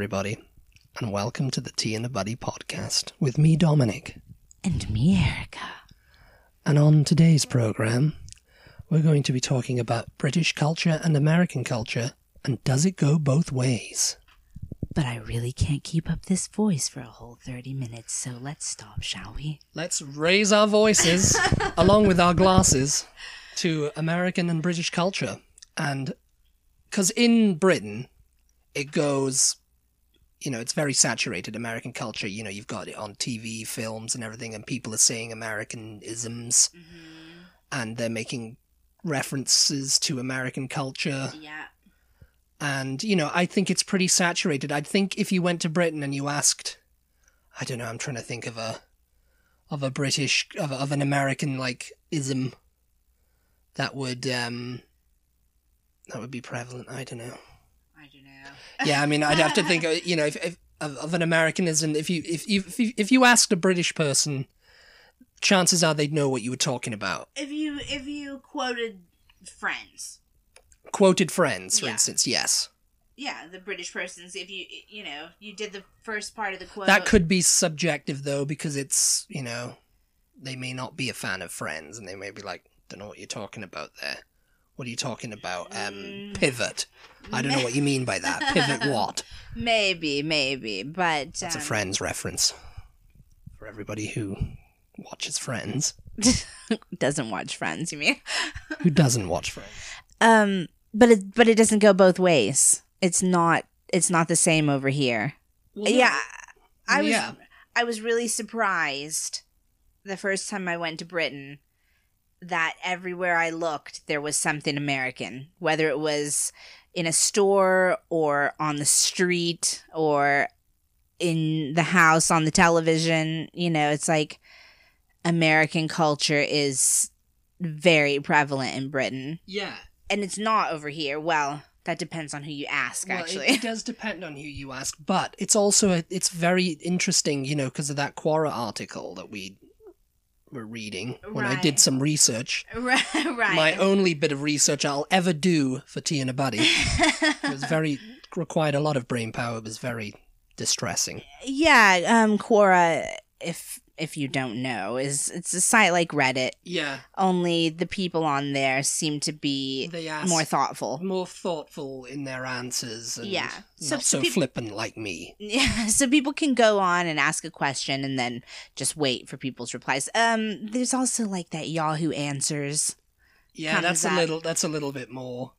everybody, and welcome to the Tea and a Buddy podcast with me, Dominic. And me, Erica. And on today's program, we're going to be talking about British culture and American culture, and does it go both ways? But I really can't keep up this voice for a whole 30 minutes, so let's stop, shall we? Let's raise our voices, along with our glasses, to American and British culture. And because in Britain, it goes, you know, it's very saturated American culture. You know, you've got it on TV, films, and everything, and people are saying Americanisms, and they're making references to American culture. Yeah. And, you know, I think it's pretty saturated. I think if you went to Britain and you asked, I don't know, I'm trying to think of a, of a British, of, of an American, like, ism that would, um, that would be prevalent. I don't know. Know. Yeah, I mean, I'd have to think, uh, you know, if, if of, of an Americanism, if you, if you, if you, if you asked a British person, chances are they'd know what you were talking about. If you if you quoted Friends, Quoted Friends, for Yeah. instance, yes. yeah, the British persons, if you you know you did the first part of the quote, That could be subjective though, because it's you know, they may not be a fan of Friends, and they may be like, "Don't know what you're talking about there. What are you talking about? Um, Mm. pivot. I don't know what you mean by that. Pivot what? maybe maybe, but That's a um, Friends reference for everybody who watches Friends. doesn't watch Friends. You mean? Who doesn't watch Friends? Um, but it but it doesn't go both ways. It's not it's not the same over here. yeah, I was yeah. I was really surprised the first time I went to Britain that everywhere I looked there was something American, whether it was in a store or on the street or in the house on the television, you know, it's like American culture is very prevalent in Britain Yeah. and it's not over here. Well, that depends on who you ask Well, it- actually. it, does depend on who you ask, but it's also a, it's very interesting, you know, because of that Quora article that we were reading when I did some research. right. right. My only bit of research I'll ever do for Tea and a Buddy. it was very required a lot of brain power. It was very distressing. Yeah, um Quora if if you don't know is it's a site like Reddit, Yeah, only the people on there seem to be more thoughtful. more thoughtful in their answers. And Yeah. So- not so so peop- flippant like me. Yeah, so people can go on and ask a question and then just wait for people's replies. Um there's also like that Yahoo answers Yeah, that's a little. That's a little bit more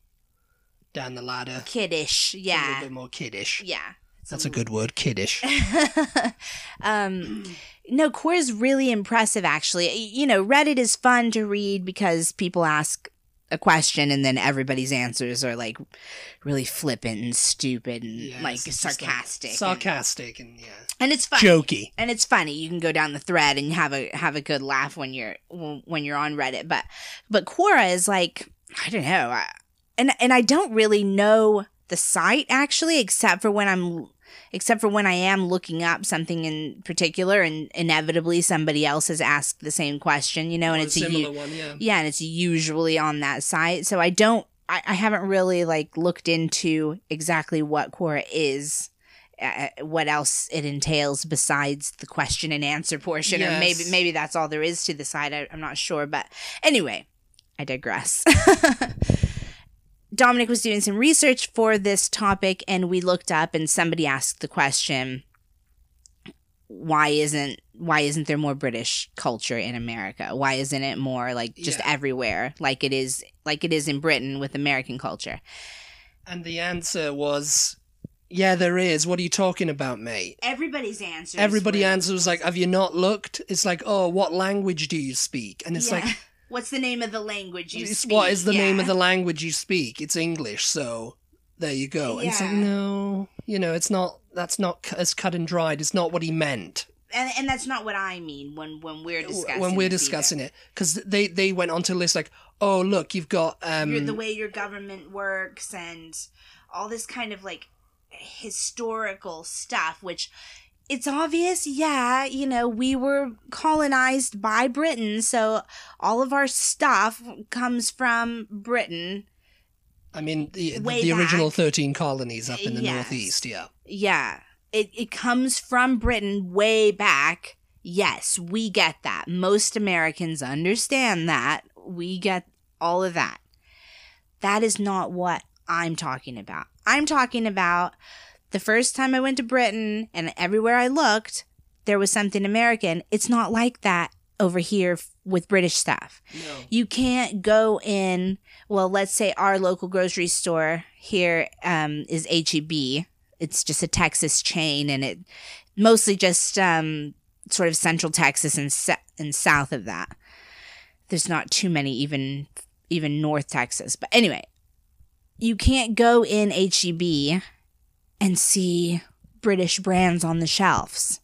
down the ladder. kiddish. Yeah. A little bit more kiddish. Yeah. That's a good word, kiddish. um no Quora is really impressive actually. You know reddit is fun to read because people ask a question and then everybody's answers are like really flippant and stupid and Yes, like just, like, sarcastic and, sarcastic and yeah, and it's funny. Jokey. and it's funny. You can go down the thread and have a have a good laugh when you're when you're on reddit. But but quora is like i don't know. I, and and i don't really know the site actually except for when i'm except for when i am looking up something in particular and inevitably somebody else has asked the same question you know and it's a similar u- one, yeah. yeah and it's usually on that site. So i don't I, I haven't really like looked into exactly what quora is uh, what else it entails besides the question and answer portion or maybe maybe that's all there is to the site. I, i'm not sure but anyway i digress dominic was doing some research for this topic and we looked up and somebody asked the question why isn't why isn't there more british culture in america why isn't it more like just Yeah. everywhere like it is like it is in britain with american culture And the answer was, "Yeah, there is. What are you talking about, mate?" everybody's answer Everybody answers was like, "Have you not looked?" It's like, "Oh, what language do you speak?" And it's like, what's the name of the language you speak "What is the name of the language you speak?" It's English, so there you go. And it's like, no, you know, it's not. That's not as cut and dried. It's not what he meant. and, and that's not what i mean when when we're discussing when we're this discussing it because they they went on to list like oh look you've got either. um Your- the way your government works and all this kind of like historical stuff which it's obvious yeah you know we were colonized by britain so all of our stuff comes from britain I mean, the, the, original 13 colonies up in the Yes. northeast, yeah. Yeah. It it comes from Britain way back. Yes, we get that. Most Americans understand that. We get all of that. That is not what I'm talking about. I'm talking about the first time I went to Britain and everywhere I looked, there was something American. It's not like that over here with British stuff. No. You can't go in. Well, let's say our local grocery store here um, is HEB. It's just a Texas chain, and it mostly just um, sort of central Texas and se- and south of that. There's not too many even even North Texas, but anyway, you can't go in HEB and see British brands on the shelves.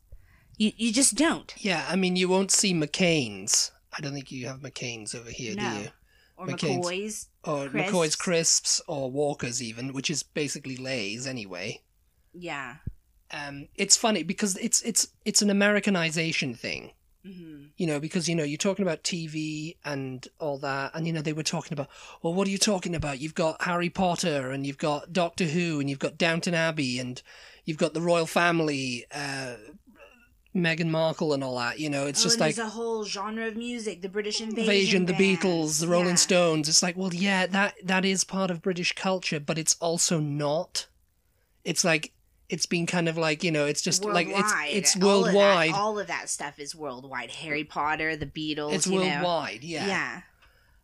You you just don't. Yeah, I mean, you won't see McCain's. I don't think you have McCain's over here, No. do you? Or McCain's. McCoy's. Or Crisps. McCoy's Crisps or Walker's even, which is basically Lay's anyway. Yeah. Um, it's funny because it's it's it's an Americanization thing. Hmm you know, because you know you're talking about TV and all that, and you know they were talking about, well, what are you talking about? You've got Harry Potter, and you've got Doctor Who, and you've got Downton Abbey, and you've got the royal family, uh, Meghan Markle, and all that. You know, it's oh, just like there's a whole genre of music, the British invasion, Invasion, the. Beatles, the Rolling Yeah. Stones. It's like, well, yeah, that that is part of British culture, but it's also not. It's like it's been kind of like you know, it's just like it's Worldwide. it's All of that- worldwide. All of, that, stuff is worldwide. Harry Potter, the Beatles. It's you know. worldwide, Yeah. Yeah.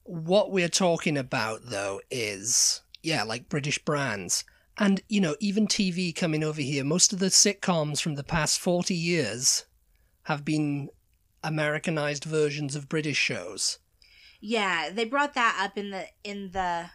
What we're talking about though is yeah like british brands and you know even tv coming over here most of the sitcoms from the past 40 years have been americanized versions of british shows Yeah, they brought that up in the in the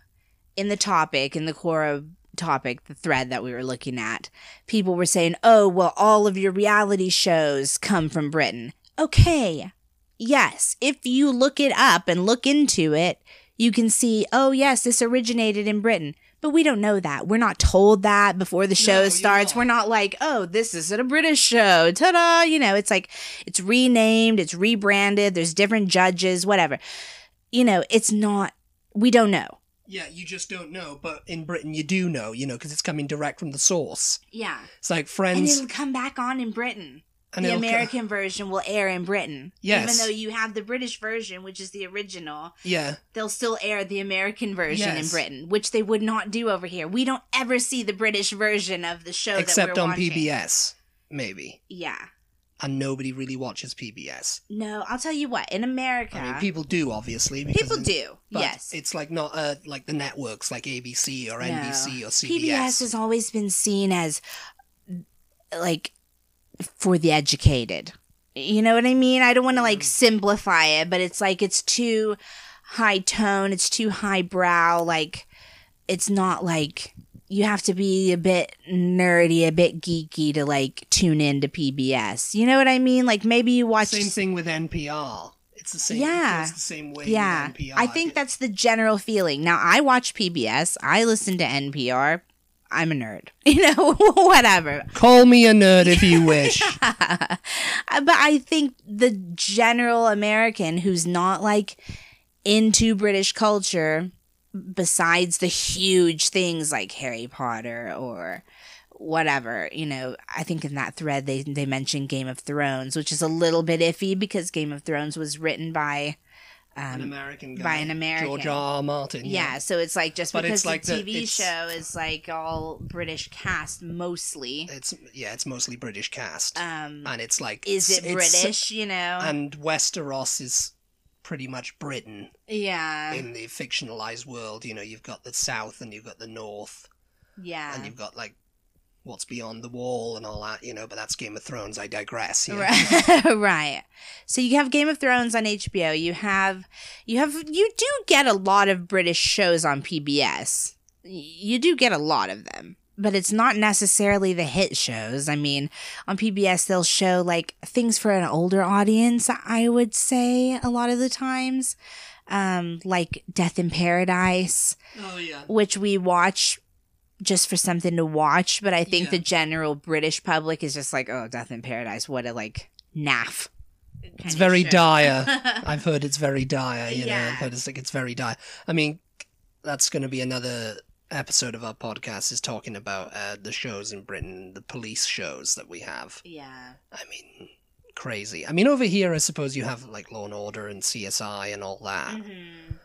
in the topic in the Quora topic, the thread that we were looking at. People were saying, "Oh, well, all of your reality shows come from Britain." Okay, yes, if you look it up and look into it, you can see, "Oh, yes, this originated in Britain." But we don't know that. We're not told that before the show No, starts. We're not like, "Oh, this is a British show." Ta-da! You know, it's like it's renamed, it's rebranded. There's different judges, whatever you know, it's not, we don't know. Yeah you just don't know but in britain you do know you know because it's coming direct from the source Yeah. it's like Friends. And it'll come back on in Britain. and the co- American version will air in Britain. Yes. Even though you have the British version, which is the original, yeah they'll still air the American version in Britain, which they would not do over here. We don't ever see the British version of the show except that we're on watching. pbs maybe Yeah. And nobody really watches pbs No, I'll tell you what, in America, i mean people do obviously people in- do. But yes. it's like not uh, like the networks like ABC or NBC or CBS. PBS has always been seen as like for the educated. You know what I mean? I don't want to like simplify it, but it's like it's too high tone, it's too high brow, like it's not like you have to be a bit nerdy, a bit geeky to like tune into PBS. You know what I mean? Like maybe you watch Same thing with NPR. It's the same. Yeah. It the same way. yeah, With NPR. I think that's the general feeling. Now, I watch PBS. I listen to NPR. I'm a nerd. You know, whatever. Call me a nerd if you wish. Uh, but I think the general American who's not like into British culture, besides the huge things like Harry Potter or whatever, you know, I think in that thread they they mentioned Game of Thrones, which is a little bit iffy because Game of Thrones was written by an um, American guy. by an American. George R. R. Martin. yeah, so it's like just But because it's like the TV show is like all British cast mostly. It's yeah. It's mostly British cast, Um, and it's like is it British? You know, And Westeros is pretty much Britain yeah, in the fictionalized world. You know, you've got the South and you've got the North, yeah. and you've got like what's beyond the wall and all that. You know, but that's Game of Thrones. I digress. Yeah. Right. right. So you have Game of Thrones on HBO. You have you have you do get a lot of British shows on PBS. You do get a lot of them. But it's not necessarily the hit shows. I mean, on PBS they'll show like things for an older audience, I would say a lot of the times. Um like Death in Paradise, Oh yeah. which we watch just for something to watch, but I think Yeah. the general British public is just like, oh, Death in Paradise, what a like naff. It's very dire. I've heard it's very dire. You know, Yeah. I've heard it's like it's very dire. I mean, that's going to be another episode of our podcast is talking about uh, the shows in Britain, the police shows that we have. Yeah. I mean, crazy. I mean, over here, I suppose you have like Law and Order and CSI and all that, hmm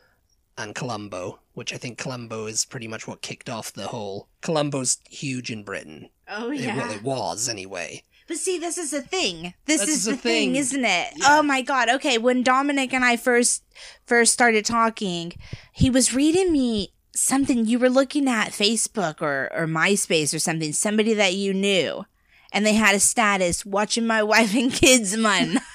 and Columbo, which I think Columbo is pretty much what kicked off the whole. Columbo's huge in Britain. Oh It- yeah. well, it was anyway. But see, this is the thing. This This is is the the thing, thing. isn't it? Yeah. Oh my god. Okay, when Dominic and I first first started talking, he was reading me something you were looking at Facebook or or MySpace or something, somebody that you knew. And they had a status watching my wife and kids man.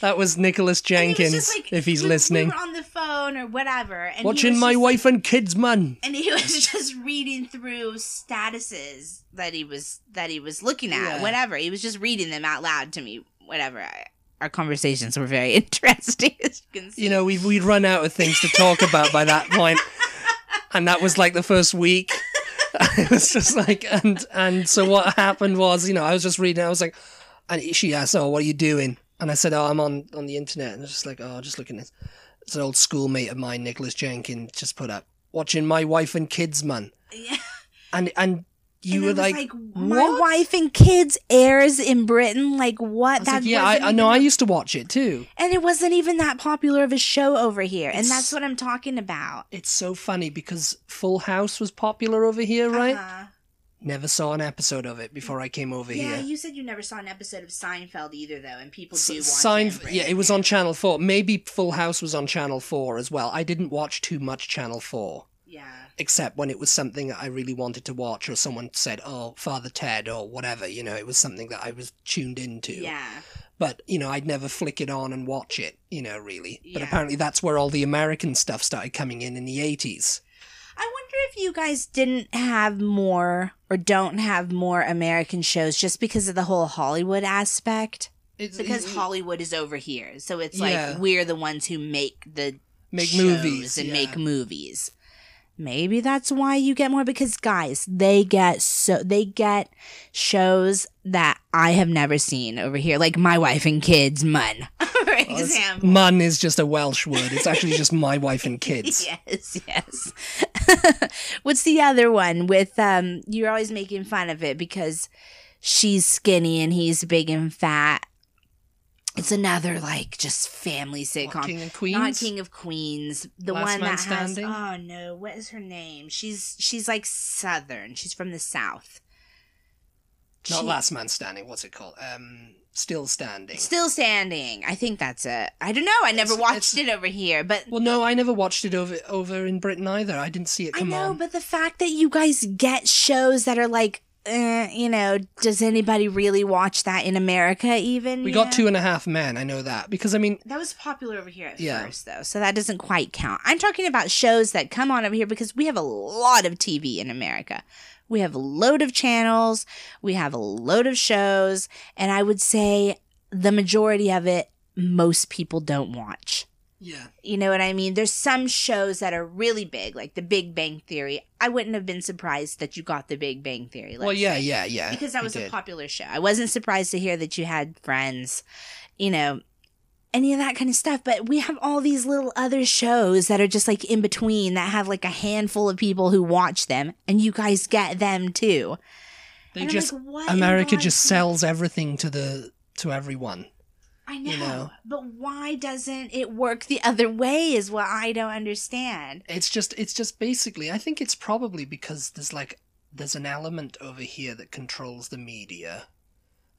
That was Nicholas it was Jenkins, like- if he's we- listening. We on the phone or whatever. And Watching my wife and kids, man. and he was just reading through statuses that he was that he was looking at Yeah. whatever he was just reading them out loud to me whatever I, our conversations were very interesting as you can see You know, we've we'd run out of things to talk about by that point, and that was like the first week. it was just like, and and so what happened was, you know, I was just reading. I was like, and she asked, "Oh, what are you doing?" And I said, "Oh, I'm on on the internet." And I was just like, "Oh, just looking at." This. It's an old schoolmate of mine, Nicholas Jenkins, just put up watching my wife and kids, man. yeah. And and you were was like, my wife and kids airs in britain like what that like, yeah, I, I know. I used to watch it too. and it wasn't even that popular of a show over here and that's what i'm talking about It's so funny because Full House was popular over here, right? Uh-huh. Never saw an episode of it before I came over yeah here. Yeah, you said you never saw an episode of seinfeld either though and people do watch it yeah, it was on Channel Four. Maybe Full House was on Channel Four as well. I didn't watch too much Channel Four, yeah except when it was something that I really wanted to watch, or someone said, "Oh, Father Ted," or whatever. You know, it was something that I was tuned into. yeah But you know, I'd never flick it on and watch it. You know, really. But Yeah. apparently, that's where all the American stuff started coming in in the eighties. I wonder if you guys didn't have more or don't have more American shows just because of the whole Hollywood aspect. It's Because Hollywood is over here, so it's like we're the ones who make the make shows movies and yeah. make movies. Maybe that's why you get more because guys, they get so they get shows that I have never seen over here, like my wife and kids, mun. For example. Mun is just a Welsh word. It's actually just my wife and kids. Yes, yes. What's the other one with um you're always making fun of it because she's skinny and he's big and fat. It's another like just family sitcom. What, King and Queens. Not King of Queens. The Last one Man that has Oh no, what is her name? She's she's like southern. She's from the south. Not She- Last Man Standing. What's it called? Um, Still Standing. Still standing. I think that's it. I don't know. I never It's- watched it's- it over here, but Well, no, I never watched it over over in Britain either. I didn't see it I come know, on. but the fact that you guys get shows that are like, eh, you know, does anybody really watch that in America? Even we got? Two and a Half Men. I know that because I mean, That was popular over here at Yeah. first, though, so that doesn't quite count. I'm talking about shows that come on over here because we have a lot of TV in America. We have a load of channels, we have a load of shows, and I would say the majority of it, most people don't watch. Yeah, You know what I mean? There's some shows that are really big, like The Big Bang Theory. I wouldn't have been surprised that you got The Big Bang Theory. well, yeah, say, yeah, yeah. because that was a popular show. I wasn't surprised to hear that you had friends, you know, any of that kind of stuff. But we have all these little other shows that are just like in between that have like a handful of people who watch them, and you guys get them too. They And just like, what America just sells everything to the to everyone. I know, you know. but why doesn't it work the other way? Is what I don't understand. It's just it's just basically I think it's probably because there's like there's an element over here that controls the media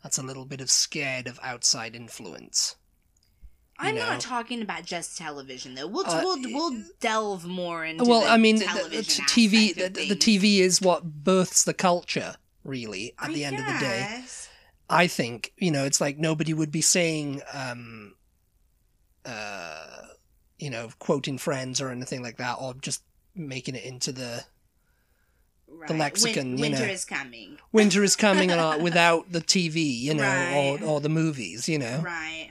that's a little bit of scared of outside influence. I'm know. not talking about just television though. We'll Uh, we'll, we'll delve more into. Television. Well, I mean, the, the TV the, the. TV is what births the culture really at I the end of the day. I think you know it's like nobody would be saying, um, uh, you know, quoting Friends or anything like that, or just making it into the Right. lexicon, Win- you winter know. is coming. winter is coming and without the TV, you know, Right. or or the movies, you know, Right.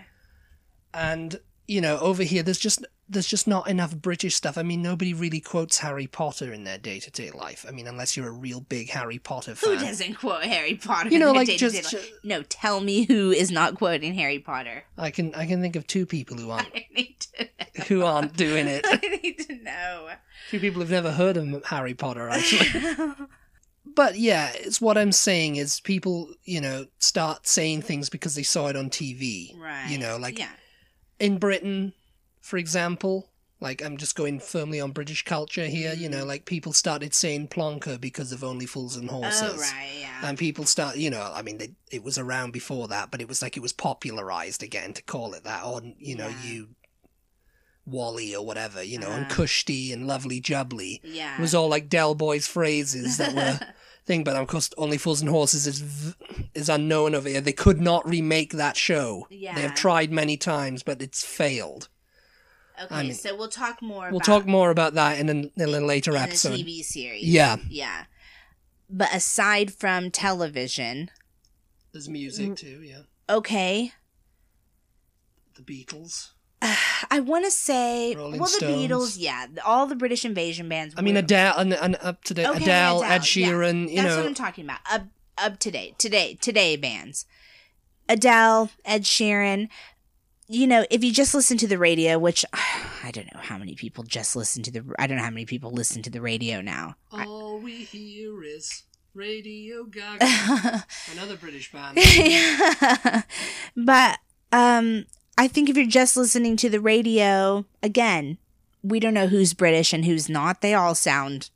and you know over here there's just there's just not enough British stuff. I mean, nobody really quotes Harry Potter in their day to day life. I mean, unless you're a real big Harry Potter fan. Who doesn't quote Harry Potter? You know, in their like just, life? no. Tell me who is not quoting Harry Potter. I can I can think of two people who aren't I need to. who aren't doing it. I need to know. Two people have never heard of Harry Potter, actually. but yeah, it's what I'm saying is people, you know, start saying things because they saw it on TV. right. You know, like yeah. In Britain, for example, like I'm just going firmly on British culture here, you know, like people started saying plonker because of Only Fools and Horses. Oh right, yeah. And people start, you know, I mean, they, it was around before that, but it was like it was popularized again to call it that, or you know, Yeah. you Wally or whatever, you know, and Uh-huh. Cushty and Lovely Jubbly. yeah. It was all like Del Boy's phrases that were thing, but of course, Only Fools and Horses is v- is unknown over here. They could not remake that show. Yeah. They have tried many times, but it's failed. okay, I mean- so we'll talk more We'll about talk more about that in a, in a later in episode. TV series. Yeah, Yeah. But aside from television, there's music too. Yeah, okay, the Beatles. I want to say, Rolling well, the Beatles, yeah, all the British invasion bands. I mean, were- Adele and, and up to date Okay, Adele, Adele, Ed Sheeran. You That's know, what I'm talking about. Up, up to date, today, today bands. Adele, Ed Sheeran. You know, if you just listen to the radio, which I don't know how many people just listen to the. I don't know how many people listen to the radio now. I- all we hear is Radio Gaga. Another British band. yeah. but um I think if you're just listening to the radio, again, we don't know who's British and who's not. They all sound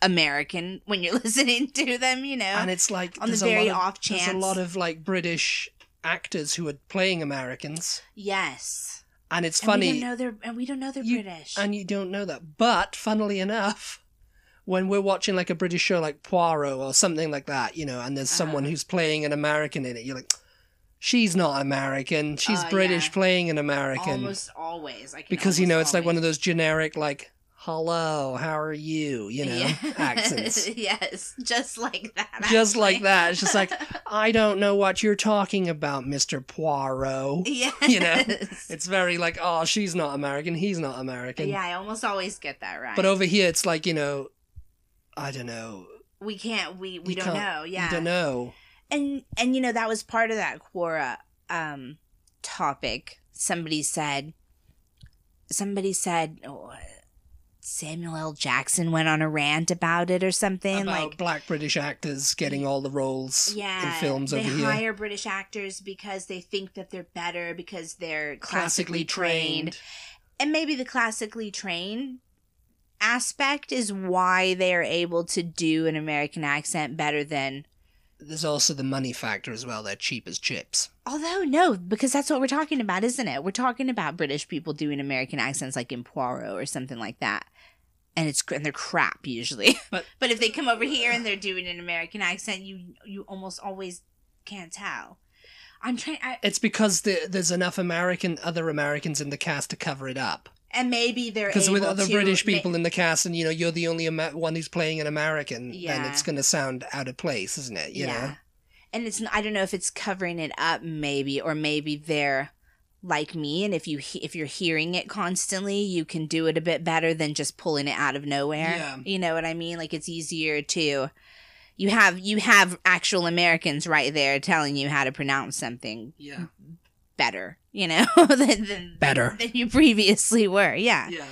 American when you're listening to them, you know. and it's like On the very of, off chance. there's a lot of like British actors who are playing Americans, yes. and it's And we funny. don't know they're and we don't know they're You- British. and you don't know that. But funnily enough, when we're watching like a British show like Poirot or something like that, you know, and there's someone Uh-huh. who's playing an American in it, you're like, she's not American. She's Oh, British yeah. playing an American. almost always. Because you know it's like one of those generic like hello how are you you know Yeah. accents yes, just like that. just like that it's just like i don't know what you're talking about mr poirot yes. you know, it's very like oh she's not american he's not american Yeah, I almost always get that right. but over here it's like you know i don't know we can't. We we You don't know. Yeah. you don't know and and you know that was part of that quora um topic. Somebody said somebody said oh, samuel l. Jackson went on a rant about it or something about like black british actors getting all the roles yeah in films they over here. hire british actors because they think that they're better because they're classically classically trained. trained. And maybe the classically trained aspect is why they are able to do an american accent better than there's also the money factor as well they're cheap as chips Although no, because that's what we're talking about, isn't it? We're talking about British people doing American accents like in Poirot or something like that, and it's and they're crap usually. But- but if they come over here and they're doing an American accent, you you almost always can't tell. I'm trying, I, it's because the, there's enough american other americans in the cast to cover it up and maybe they're Because with other British ma- people in the cast, and you know you're the only Amer- one who's playing an American, then Yeah. it's going to sound out of place, isn't it? You know, And it's I don't know if it's covering it up maybe or maybe they're like me and if you he- if you're hearing it constantly you can do it a bit better than just pulling it out of nowhere. Yeah. You know what I mean? Like it's easier to you have you have actual Americans right there telling you how to pronounce something yeah, better, you know, than, than Better. than you previously were. Yeah. yeah.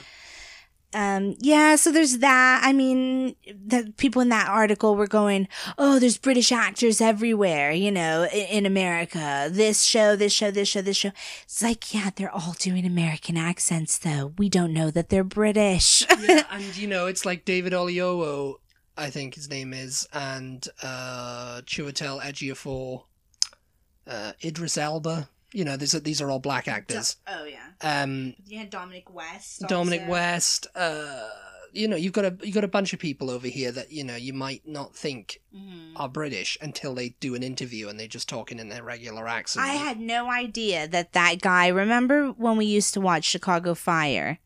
Um, yeah, so there's that. I mean, the people in that article were going, "Oh, there's British actors everywhere, you know, in, in America. This show, this show, this show, this show." It's like, yeah, they're all doing American accents, though. We don't know that they're British. yeah, and you know it's like David Oyelowo, I think his name is, and uh, Chiwetel Ejiofor, uh, Idris Elba. You know, these are these are all black actors. oh yeah, Um, you had Dominic West. Dominic. West. Uh, you know, you've got a you got a bunch of people over here that you know you might not think Mhm. are British until they do an interview and they're just talking in their regular accent. I had no idea that that guy. Remember when we used to watch Chicago Fire?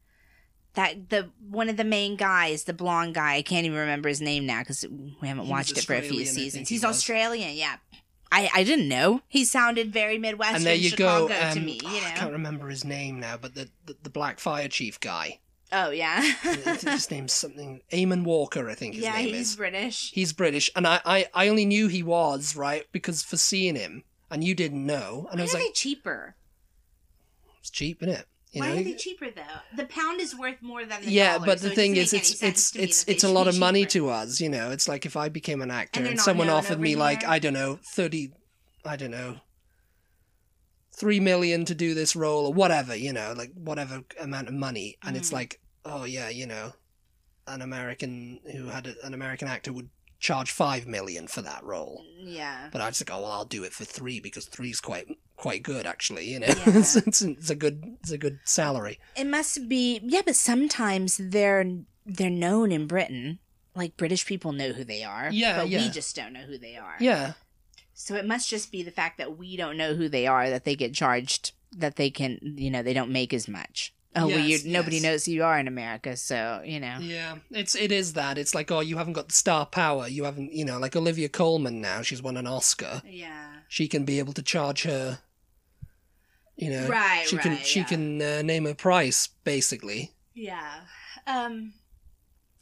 That the one of the main guys, the blonde guy. I can't even remember his name now because we haven't He watched it for a few Australian, I think seasons. He's. Australian, yeah. I, I didn't know. He sounded very Midwestern and there you Chicago go. Um, to me. You oh, I can't remember his name now, but the, the the Black Fire Chief guy. oh yeah. I think his name's something. Eamonn Walker, I think his name is yeah, name he's is. British. He's British, and I, I I only knew he was right because for seeing him, and you didn't know, and I Why was are like, they cheaper? it's cheap, isn't it? You Why know, are they cheaper though? The pound is worth more than the yeah, dollar, but the it thing is, it's it's it's it's a lot of money cheaper. to us. You know, it's like if I became an actor And and someone offered me like? I don't know thirty, I don't know, three million to do this role or whatever. You know, like whatever amount of money, and it's Mm. like, oh yeah, you know, an American who had a, an American actor would charge five million for that role. Yeah. But I just like, oh well, I'll do it for three because three's quite quite good actually. You know, Yeah. it's, it's, it's a good it's a good salary. It must be yeah, but sometimes they're they're known in Britain. Like British people know who they are. Yeah, But yeah. we just don't know who they are. Yeah, So it must just be the fact that we don't know who they are that they get charged that they can you know, they don't make as much. Oh well you Yes, nobody knows who you are in America, so you know. yeah. It's it is that. It's like oh, you haven't got the star power. You haven't, you know, like Olivia Colman now. She's won an Oscar. Yeah. She can be able to charge her. You know, Right, She can she yeah. can uh, name a price basically. Yeah. Um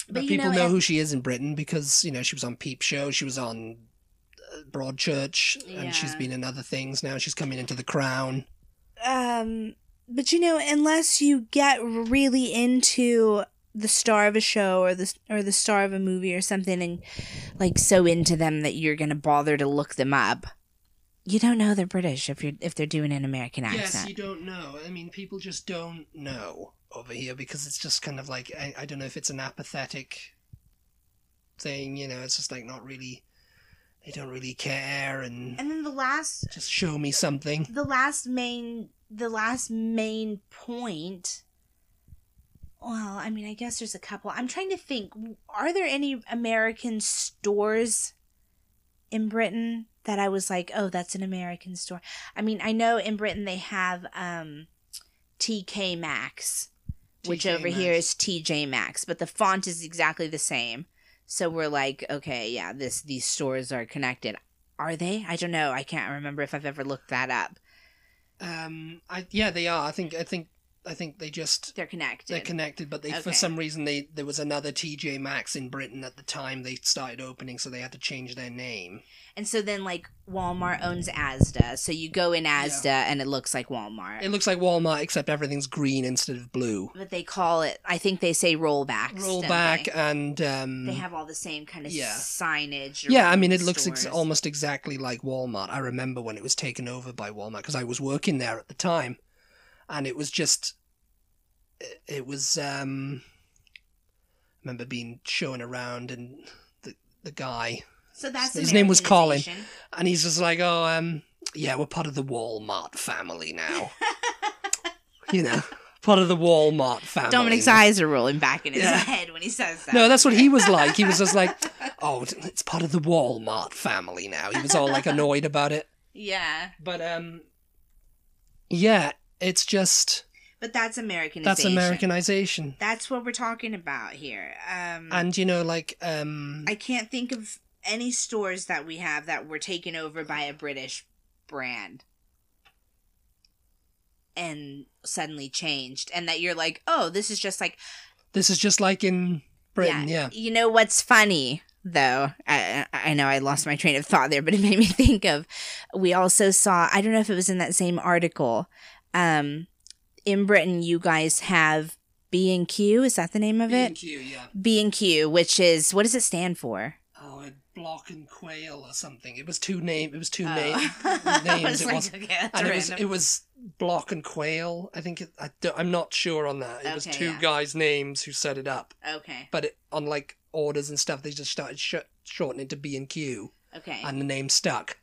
But, you people know, and- who she is in Britain because you know she was on Peep Show. She was on uh, Broadchurch, and she's been in other things. Now she's coming into The Crown. um but you know unless you get really into the star of a show or the or the star of a movie or something and like so into them that you're going to bother to look them up you don't know they're british if you're if they're doing an american accent. Yes, you don't know. I mean, people just don't know over here because it's just kind of like I, I don't know if it's an apathetic thing. You know, it's just like not really. They don't really care and and then the last just show me something. the last main the last main point well i mean i guess there's a couple i'm trying to think are there any american stores in britain that i was like oh that's an american store. I mean i know in britain they have um tk maxx which TK over here Maxx. is tj maxx but the font is exactly the same. So we're like okay yeah this these stores are connected. Are they? I don't know. I can't remember if i've ever looked that up. Um, I yeah, they are. I think I think I think they just They're connected. they're connected, but they for some reason they there was another TJ Maxx in Britain at the time they started opening, so they had to change their name. and so then, like, Walmart owns Asda. So you go in Asda and it looks like Walmart. It looks like Walmart except everything's green instead of blue. but they call it, I think they say rollbacks. Rollback and um, They have all the same kind of Yeah. signage. Yeah, I mean, it looks ex- almost exactly like Walmart. I remember when it was taken over by Walmart because I was working there at the time, and it was just, it, it was. um I remember being shown around, and the the guy, So that's his name was Colin. And he's just like, "Oh, um, yeah, we're part of the Walmart family now." you know, part of the Walmart family. Dominic's eyes are rolling back in his Yeah. head when he says that. No, that's what he was like. He was just like, "Oh, it's part of the Walmart family now." He was all like annoyed about it. Yeah, But um, yeah, it's just but that's Americanization. that's Americanization, That's what we're talking about here. Um, and you know, like um, I can't think of any stores that we have that were taken over by a British brand and suddenly changed and that you're like, "Oh, this is just like this is just like in Britain, yeah. You know what's funny though? I I know I lost my train of thought there, but it made me think of we also saw, I don't know if it was in that same article. Um in Britain you guys have B&Q, is that the name of it? B&Q, yeah. B&Q, which is what does it stand for? Oh, Block and Quayle or something. It was two name. It was two Oh. name, names. was it like, was, okay, and it was it was Block and Quayle. I think it, I don't, I'm not sure on that. It was two yeah. guys' names who set it up, okay. but it, on like orders and stuff, they just started sh- shortening it to B and Q, Okay. and the name stuck.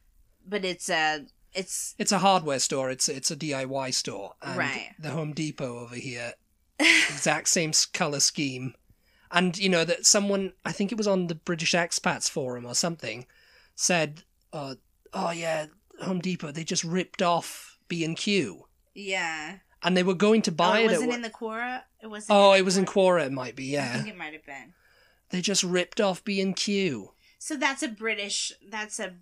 but it's uh it's It's a hardware store. It's it's a DIY store. And Right. The Home Depot over here, exact same color scheme, and you know that someone I think it was on the British Expats forum or something said, uh, "Oh yeah, Home Depot they just ripped off B and Q, yeah. and they were going to Oh, buy it it." at wasn't in the Quora? It wasn't oh, it was in Quora? Quora. It might be. Yeah. I think it might have been. they just ripped off B and Q. So that's a British that's a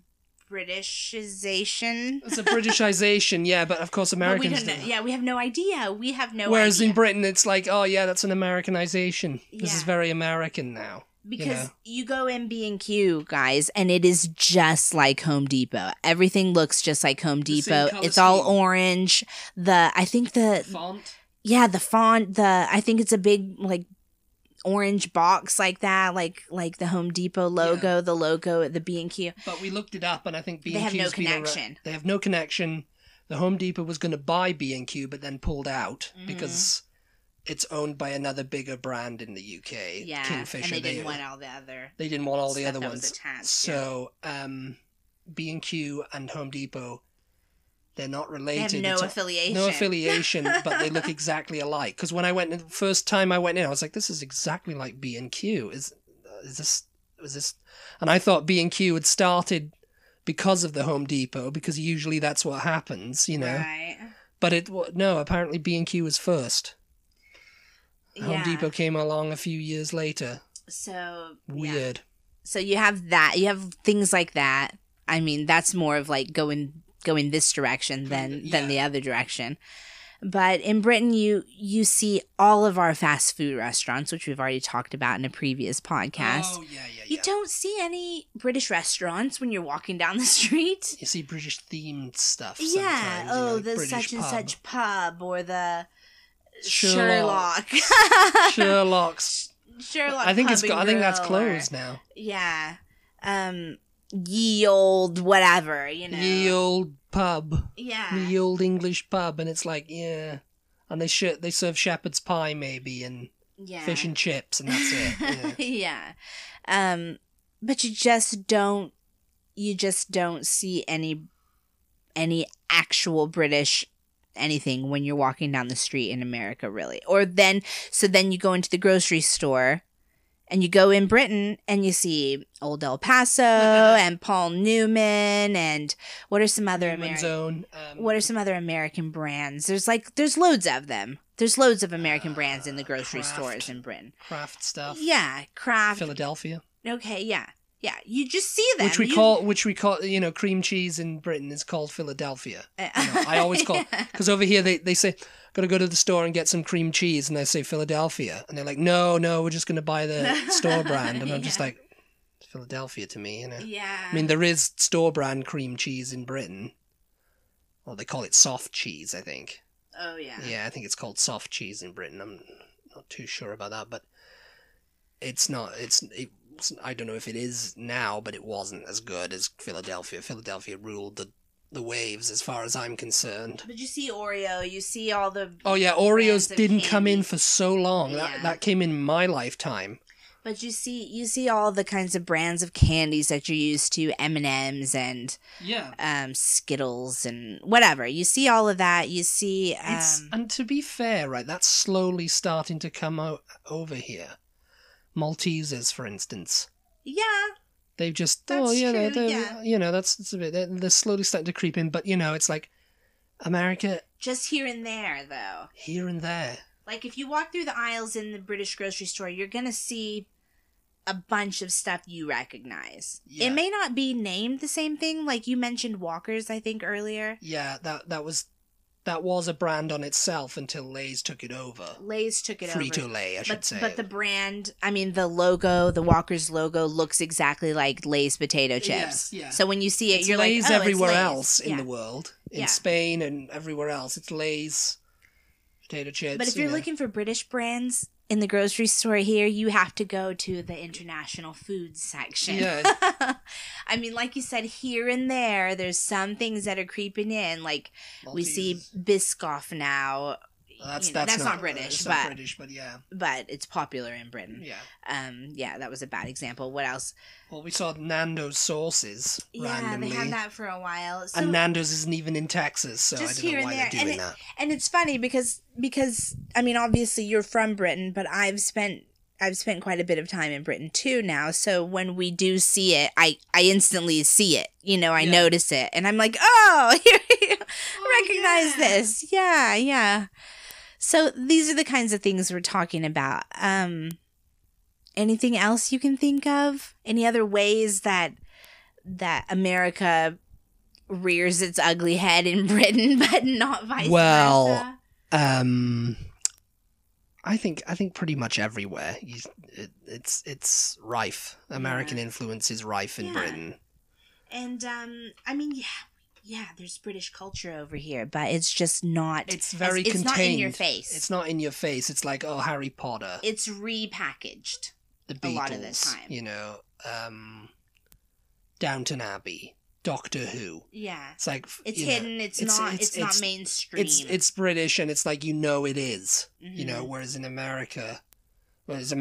Britishization. It's a Britishization, yeah, but of course But we Americans. don't know. Yeah, we have no idea. We have no Whereas idea. in Britain, it's like, oh yeah, that's an Americanization. This is very American now. because know. you go in B and Q, guys, and it is just like Home Depot. Everything looks just like Home Depot. It's all scheme. orange. The I think the Font. yeah, the font, the I think it's a big like orange box like that, like like the Home Depot logo, the logo at the B and Q. But we looked it up, and I think B They and have Q no connection. They have no connection. The Home Depot was going to buy B and Q, but then pulled out Mhm. because it's owned by another bigger brand in the UK, Yeah, Kingfisher. and they didn't want all the other. they didn't want all the other ones. attached, so um, B and Q and Home Depot, they're not They related. have no affiliation. no affiliation, but they look exactly alike. Because when I went in, the first time I went in, I was like, "This is exactly like B and Q." Is is this was this? And I thought B and Q had started because of the Home Depot, because usually that's what happens, you know. Right. But it no, apparently B and Q was first. Home Depot came along a few years later. So yeah. Weird. So you have that. You have things like that. I mean, that's more of like going going this direction than Yeah. than the other direction. But in Britain, you you see all of our fast food restaurants, which we've already talked about in a previous podcast. Oh yeah, yeah, You yeah. don't see any British restaurants when you're walking down the street. You see British themed stuff. yeah. sometimes, you know, Oh, like the British such and pub. such pub or the Sherlock. Sherlock. Sherlock's. Sherlock. I think it's. I think that's Grill or- closed now. Yeah. Um ye old whatever, you know. Ye old pub, yeah. ye old English pub, and it's like yeah, and they sh- they serve shepherd's pie maybe and yeah. fish and chips, and that's it. Yeah. yeah. Um but you just don't you just don't see any any actual British anything when you're walking down the street in America really. Or then so then you go into the grocery store and you go in Britain and you see Old El Paso and Paul Newman and what are some other American Um, what are some other American brands? There's like there's loads of them. There's loads of American brands in the grocery Kraft. stores in Britain. Kraft stuff? Yeah, Kraft. Philadelphia, Okay, yeah. Yeah, you just see them. which we You- call which we call you know cream cheese in Britain is called Philadelphia. You know, I always call because over here they they say gotta go to the store and get some cream cheese, and I say Philadelphia, and they're like, no, no, we're just gonna buy the store brand, and I'm just like, Philadelphia to me, you know. Yeah. I mean, there is store brand cream cheese in Britain. Well, they call it soft cheese, I think. oh yeah. Yeah, I think it's called soft cheese in Britain. I'm not too sure about that, but it's not. It's. It, I don't know if it is now, but it wasn't as good as Philadelphia. Philadelphia ruled the the waves, as far as I'm concerned. But you see Oreo, you see all the Oh yeah, Oreos didn't come in for so long. Yeah. That that came in my lifetime. but you see you see all the kinds of brands of candies that you're used to, M&Ms and Yeah. um Skittles and whatever. You see all of that. You see um and to be fair, right, that's slowly starting to come o- over here. Maltesers, for instance, yeah, they've just oh yeah, true, they're, they're- yeah. you know that's, that's a bit they're, they're slowly starting to creep in, but you know it's like America just here and there though. here and there. Like if you walk through the aisles in the British grocery store, you're gonna see a bunch of stuff you recognize. Yeah. It may not be named the same thing, like you mentioned Walkers, I think earlier. Yeah, that that was that was a brand on itself until Lay's took it over. Lay's took it Frito over. Lay, I should But, say. but the brand, I mean, the logo, the Walker's logo looks exactly like Lay's potato chips. Yes, yeah. So when you see it, it's you're Lay's like, oh, everywhere it's Lay's. else in Yeah. the world, in Yeah. Spain and everywhere else. It's Lay's potato chips. But if you you're know. looking for British brands in the grocery store here, you have to go to the international foods section. Yeah. I mean, like you said, here and there, there's some things that are creeping in. Like we see Biscoff now, Well, that's, you know, that's, that's not, not British, but- not British, but yeah, but it's popular in Britain. yeah. Um, yeah, that was a bad example. What else? Well, we saw Nando's sauces Yeah, randomly, they had that for a while. So, and Nando's isn't even in Texas, so I Just don't here know and why there, they're and doing it- that. and it's funny because because I mean, obviously you're from Britain, but I've spent I've spent quite a bit of time in Britain too now. So when we do see it, I I instantly see it. You know, I Yeah. notice it, and I'm like, oh, you recognize yeah. this. Yeah, yeah. So these are the kinds of things we're talking about. Um, anything else you can think of? Any other ways that that America rears its ugly head in Britain, but not vice Well, versa? Um, I think I think pretty much everywhere. You, it, it's it's rife. American influence is rife in Yeah. Britain. And um, I mean, yeah, yeah, there's British culture over here, but it's just not. It's very it's contained. not in your face. It's not in your face. It's like oh Harry Potter, it's repackaged. the a lot of the time. you know, um, Downton Abbey, Doctor Who. Yeah. It's like It's you know, hidden. it's, it's- not. it's- It's, not mainstream. It's it's British and it's like you know it is, you know. Mhm. Whereas in America, whereas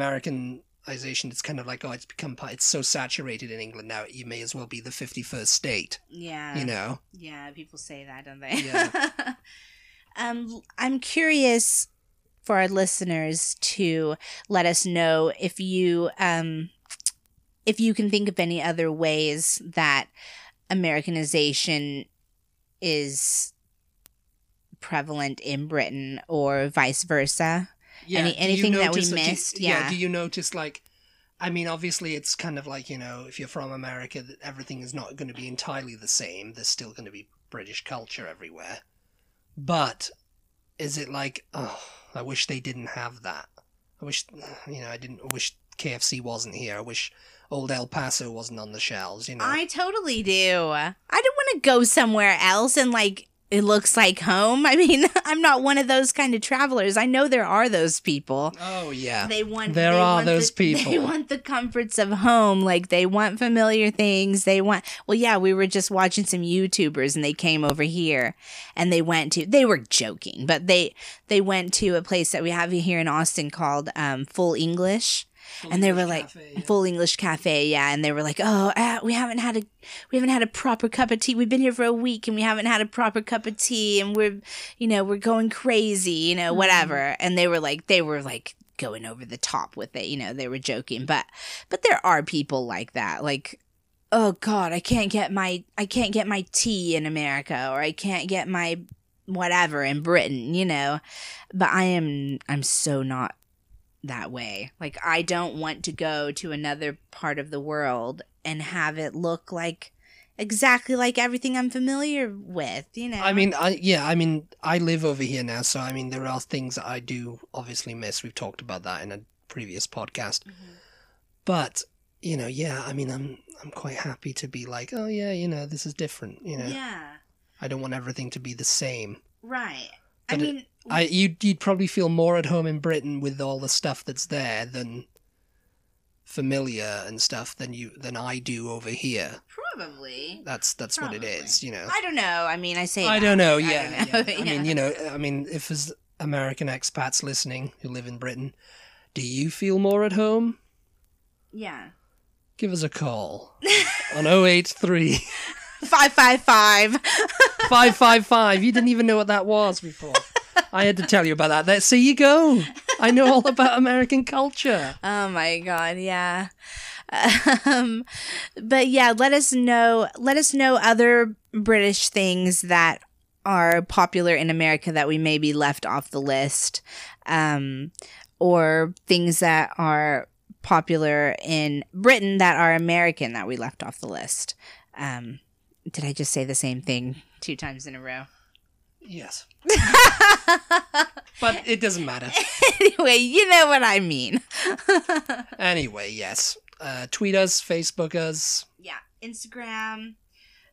Americanization, it's kind of like oh, it's become part- it's so saturated in England now. You may as well be the fifty first state, Yeah. you know. Yeah, people say that, don't they? Yeah. um, I'm curious for our listeners to let us know if you um if you can think of any other ways that Americanization is prevalent in Britain or vice versa. Any- do you anything that we do you- missed? Yeah. Do you notice like? I mean, obviously, it's kind of like you know, if you're from America, that everything is not going to be entirely the same. There's still going to be British culture everywhere. But is it like, oh, I wish they didn't have that. I wish, you know, I didn't I wish KFC wasn't here. I wish old El Paso wasn't on the shelves. You know, I totally do. I don't want to go somewhere else and like it looks like home. I mean, I'm not one of those kind of travelers. I know there are those people. oh yeah, They want There they are want those the, people. They want the comforts of home. Like they want familiar things. They want Well, yeah, we were just watching some YouTubers and they came over here and they went to they were joking, but they they went to a place that we have here in Austin called um Full English and they were like full english cafe yeah. And they were like oh uh, we haven't had a we haven't had a proper cup of tea. We've been here for a week and we haven't had a proper cup of tea and we're you know we're going crazy you know whatever. And they were like they were like going over the top with it you know they were joking. But but there are people like that. Like oh god i can't get my i can't get my tea in america or i can't get my whatever in britain you know. But i am i'm so not that way. Like I don't want to go to another part of the world and have it look like exactly like everything I'm familiar with, you know. I mean, I yeah, I mean, I live over here now, so I mean, there are things that I do obviously miss. We've talked about that in a previous podcast, Mhm. but you know, yeah, I mean, I'm I'm quite happy to be like, oh yeah, you know, this is different. You know, Yeah. I don't want everything to be the same. Right. I But it- mean, I you'd you'd probably feel more at home in Britain with all the stuff that's there than familiar and stuff than you than I do over here. probably. That's that's what it is, you know. I don't know. I mean, I say I that. don't know. I Yeah, don't know, yeah. I mean, you know, I mean, if there's American expats listening who live in Britain, do you feel more at home? Yeah. Give us a call on 083 Five five five. 555. You didn't even know what that was before. I had to tell you about that. There, see you go. I know all about American culture. Oh my god, yeah. Um, but yeah, let us know. Let us know other British things that are popular in America that we may be left off the list, um, or things that are popular in Britain that are American that we left off the list. Um, did I just say the same thing two times in a row? Yes. But it doesn't matter. anyway, you know what I mean. Anyway, yes. Uh, tweet us, Facebook us. yeah, Instagram.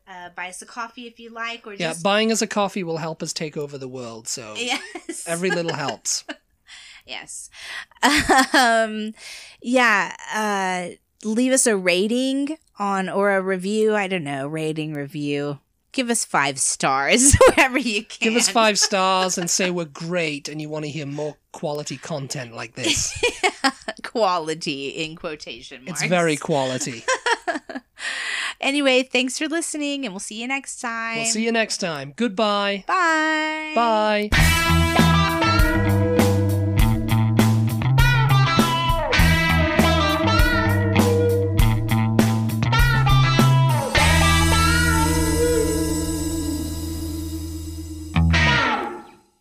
Uh, buy us a coffee if you like, or Yeah, just buying us a coffee will help us take over the world. So yes, every little helps. yes. Um, yeah. Uh, leave us a rating on or a review. I don't know, rating review. Give us five stars wherever you can. Give us five stars and say we're great and you want to hear more quality content like this. quality in quotation marks. It's very quality. Anyway, thanks for listening, and we'll see you next time. We'll see you next time. Goodbye. Bye. Bye.